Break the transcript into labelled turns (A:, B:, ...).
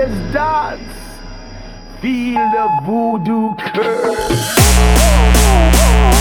A: Warriors dance. Feel the voodoo curse.